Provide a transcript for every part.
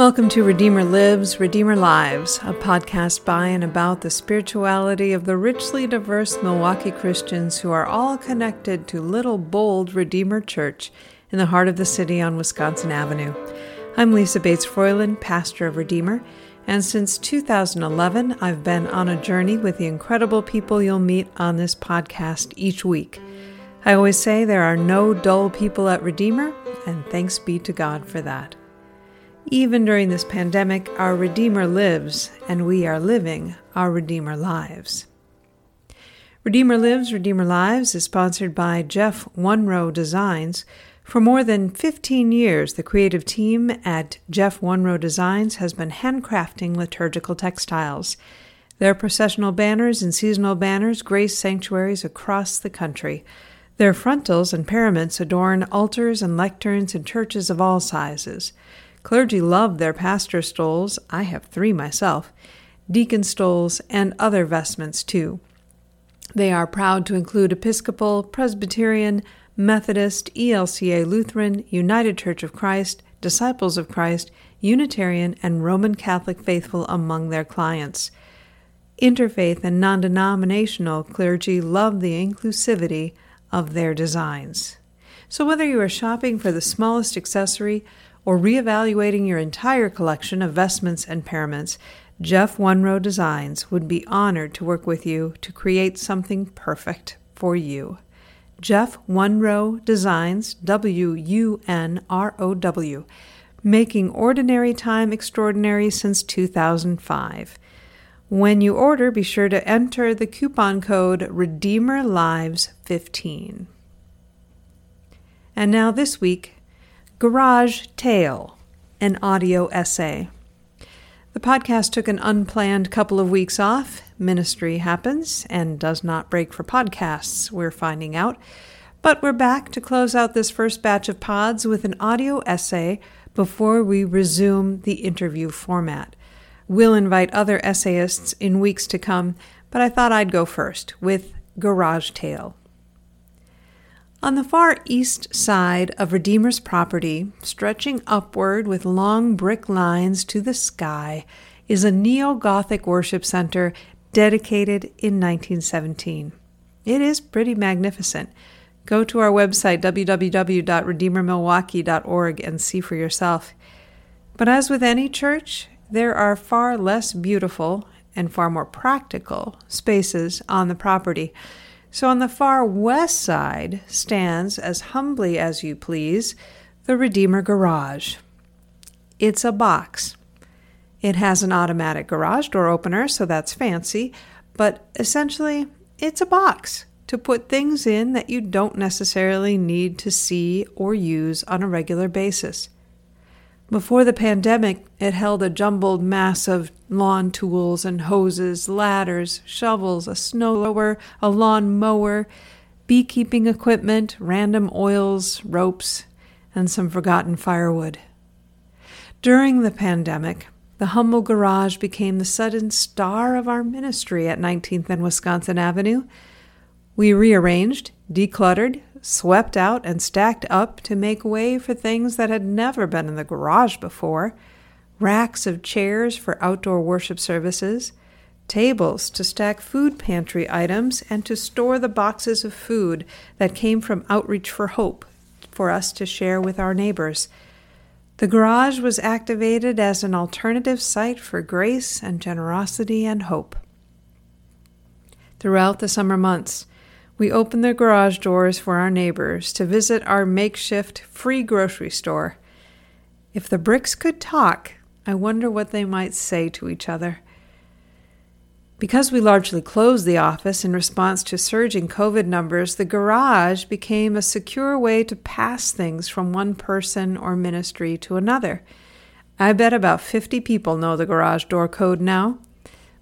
Welcome to Redeemer Lives, Redeemer Lives, a podcast by and about the spirituality of the richly diverse Milwaukee Christians who are all connected to Little Bold Redeemer Church in the heart of the city on Wisconsin Avenue. I'm Lisa Bates Froiland, pastor of Redeemer, and since 2011, I've been on a journey with the incredible people you'll meet on this podcast each week. I always say there are no dull people at Redeemer, and thanks be to God for that. Even during this pandemic, our Redeemer lives, and we are living our Redeemer lives. Redeemer Lives, Redeemer Lives is sponsored by Jeff Wunrow Designs. For more than 15 years, the creative team at Jeff Wunrow Designs has been handcrafting liturgical textiles. Their processional banners and seasonal banners grace sanctuaries across the country. Their frontals and paraments adorn altars and lecterns in churches of all sizes. Clergy love their pastor stoles, I have three myself, deacon stoles, and other vestments too. They are proud to include Episcopal, Presbyterian, Methodist, ELCA Lutheran, United Church of Christ, Disciples of Christ, Unitarian, and Roman Catholic faithful among their clients. Interfaith and non denominational clergy love the inclusivity of their designs. So, whether you are shopping for the smallest accessory or reevaluating your entire collection of vestments and paraments, Jeff Wunrow Designs would be honored to work with you to create something perfect for you. Jeff Wunrow Designs, W U N R O W, making ordinary time extraordinary since 2005. When you order, be sure to enter the coupon code RedeemerLives15. And now this week, Garage Tale, an audio essay. The podcast took an unplanned couple of weeks off. Ministry happens and does not break for podcasts, we're finding out. But we're back to close out this first batch of pods with an audio essay before we resume the interview format. We'll invite other essayists in weeks to come, but I thought I'd go first with Garage Tale. On the far east side of Redeemer's property, stretching upward with long brick lines to the sky, is a neo Gothic worship center dedicated in 1917. It is pretty magnificent. Go to our website, www.redeemermilwaukee.org, and see for yourself. But as with any church, there are far less beautiful and far more practical spaces on the property. So on the far west side stands, as humbly as you please, the Redeemer Garage. It's a box. It has an automatic garage door opener, so that's fancy, but essentially, it's a box to put things in that you don't necessarily need to see or use on a regular basis. Before the pandemic, it held a jumbled mass of lawn tools and hoses, ladders, shovels, a snow blower, a lawn mower, beekeeping equipment, random oils, ropes, and some forgotten firewood. During the pandemic, the humble garage became the sudden star of our ministry at 19th and Wisconsin Avenue. We rearranged, decluttered, swept out and stacked up to make way for things that had never been in the garage before racks of chairs for outdoor worship services, tables to stack food pantry items, and to store the boxes of food that came from Outreach for Hope for us to share with our neighbors. The garage was activated as an alternative site for grace and generosity and hope. Throughout the summer months, we opened the garage doors for our neighbors to visit our makeshift free grocery store. If the bricks could talk, I wonder what they might say to each other. Because we largely closed the office in response to surging COVID numbers, the garage became a secure way to pass things from one person or ministry to another. I bet about 50 people know the garage door code now.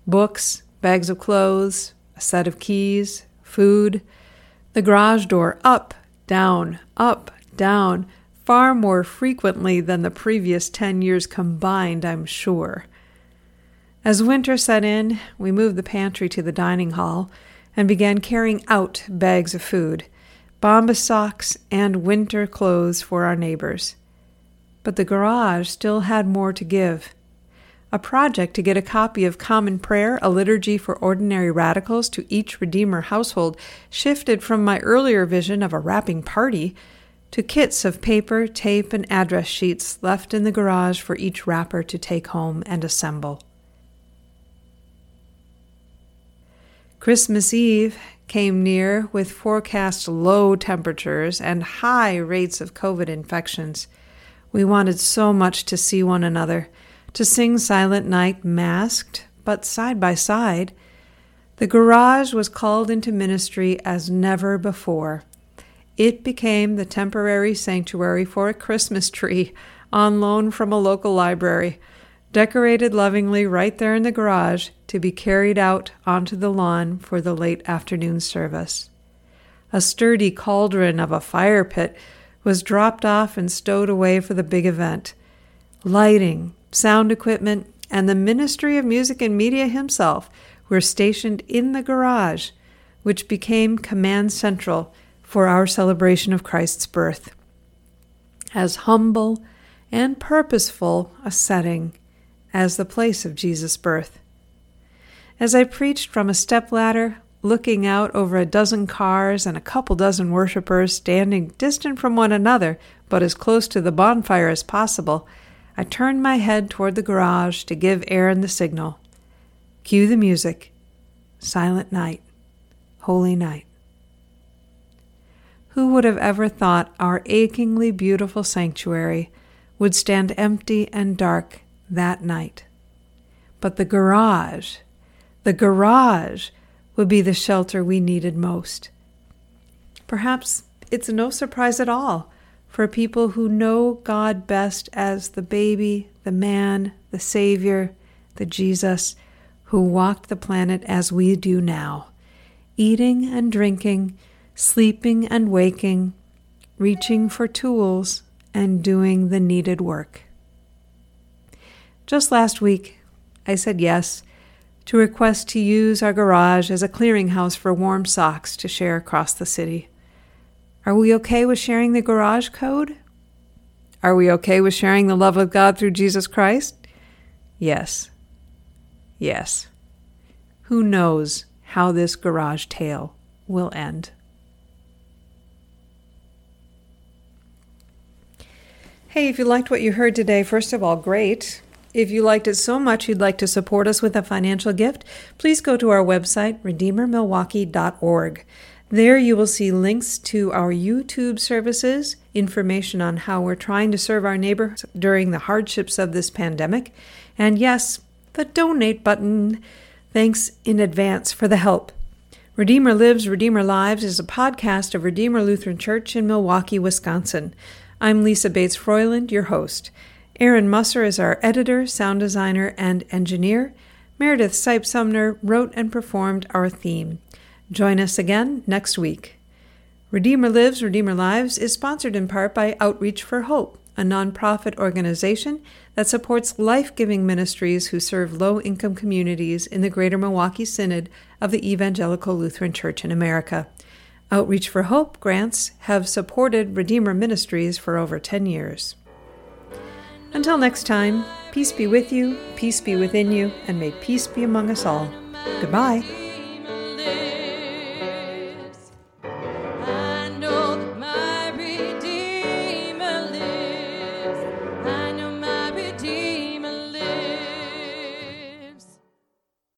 Books, bags of clothes, a set of keys, food, the garage door up, down, up, down, far more frequently than the previous 10 years combined, I'm sure. As winter set in, we moved the pantry to the dining hall and began carrying out bags of food, Bombas socks, and winter clothes for our neighbors. but the garage still had more to give. A project to get a copy of Common Prayer, a liturgy for ordinary radicals to each Redeemer household, shifted from my earlier vision of a wrapping party to kits of paper, tape, and address sheets left in the garage for each wrapper to take home and assemble. Christmas Eve came near with forecast low temperatures and high rates of COVID infections. We wanted so much to see one another, to sing Silent Night masked, but side by side. The garage was called into ministry as never before. It became the temporary sanctuary for a Christmas tree on loan from a local library, decorated lovingly right there in the garage to be carried out onto the lawn for the late afternoon service. A sturdy cauldron of a fire pit was dropped off and stowed away for the big event. Lighting, sound equipment, and the Ministry of Music and Media himself were stationed in the garage, which became Command Central for our celebration of Christ's birth. As humble and purposeful a setting as the place of Jesus' birth. As I preached from a stepladder, looking out over a dozen cars and a couple dozen worshippers standing distant from one another but as close to the bonfire as possible, I turned my head toward the garage to give Aaron the signal. Cue the music. Silent night. Holy night. Who would have ever thought our achingly beautiful sanctuary would stand empty and dark that night? But the garage, the garage would be the shelter we needed most. Perhaps it's no surprise at all for people who know God best as the baby, the man, the Savior, the Jesus, who walked the planet as we do now, eating and drinking sleeping and waking, reaching for tools, and doing the needed work. Just last week, I said yes to request to use our garage as a clearinghouse for warm socks to share across the city. Are we okay with sharing the garage code? Are we okay with sharing the love of God through Jesus Christ? Yes. Yes. Who knows how this garage tale will end? Hey, if you liked what you heard today, first of all, great. If you liked it so much you'd like to support us with a financial gift, please go to our website, redeemermilwaukee.org. There you will see links to our YouTube services, information on how we're trying to serve our neighbors during the hardships of this pandemic, and yes, the donate button. Thanks in advance for the help. Redeemer Lives, Redeemer Lives is a podcast of Redeemer Lutheran Church in Milwaukee, Wisconsin. I'm Lisa Bates Froiland, your host. Aaron Musser is our editor, sound designer, and engineer. Meredith Sipe Sumner wrote and performed our theme. Join us again next week. Redeemer Lives, Redeemer Lives is sponsored in part by Outreach for Hope, a nonprofit organization that supports life giving ministries who serve low income communities in the Greater Milwaukee Synod of the Evangelical Lutheran Church in America. Outreach for Hope grants have supported Redeemer Ministries for over 10 years. Until next time, peace be with you, peace be within you, and may peace be among us all. Goodbye.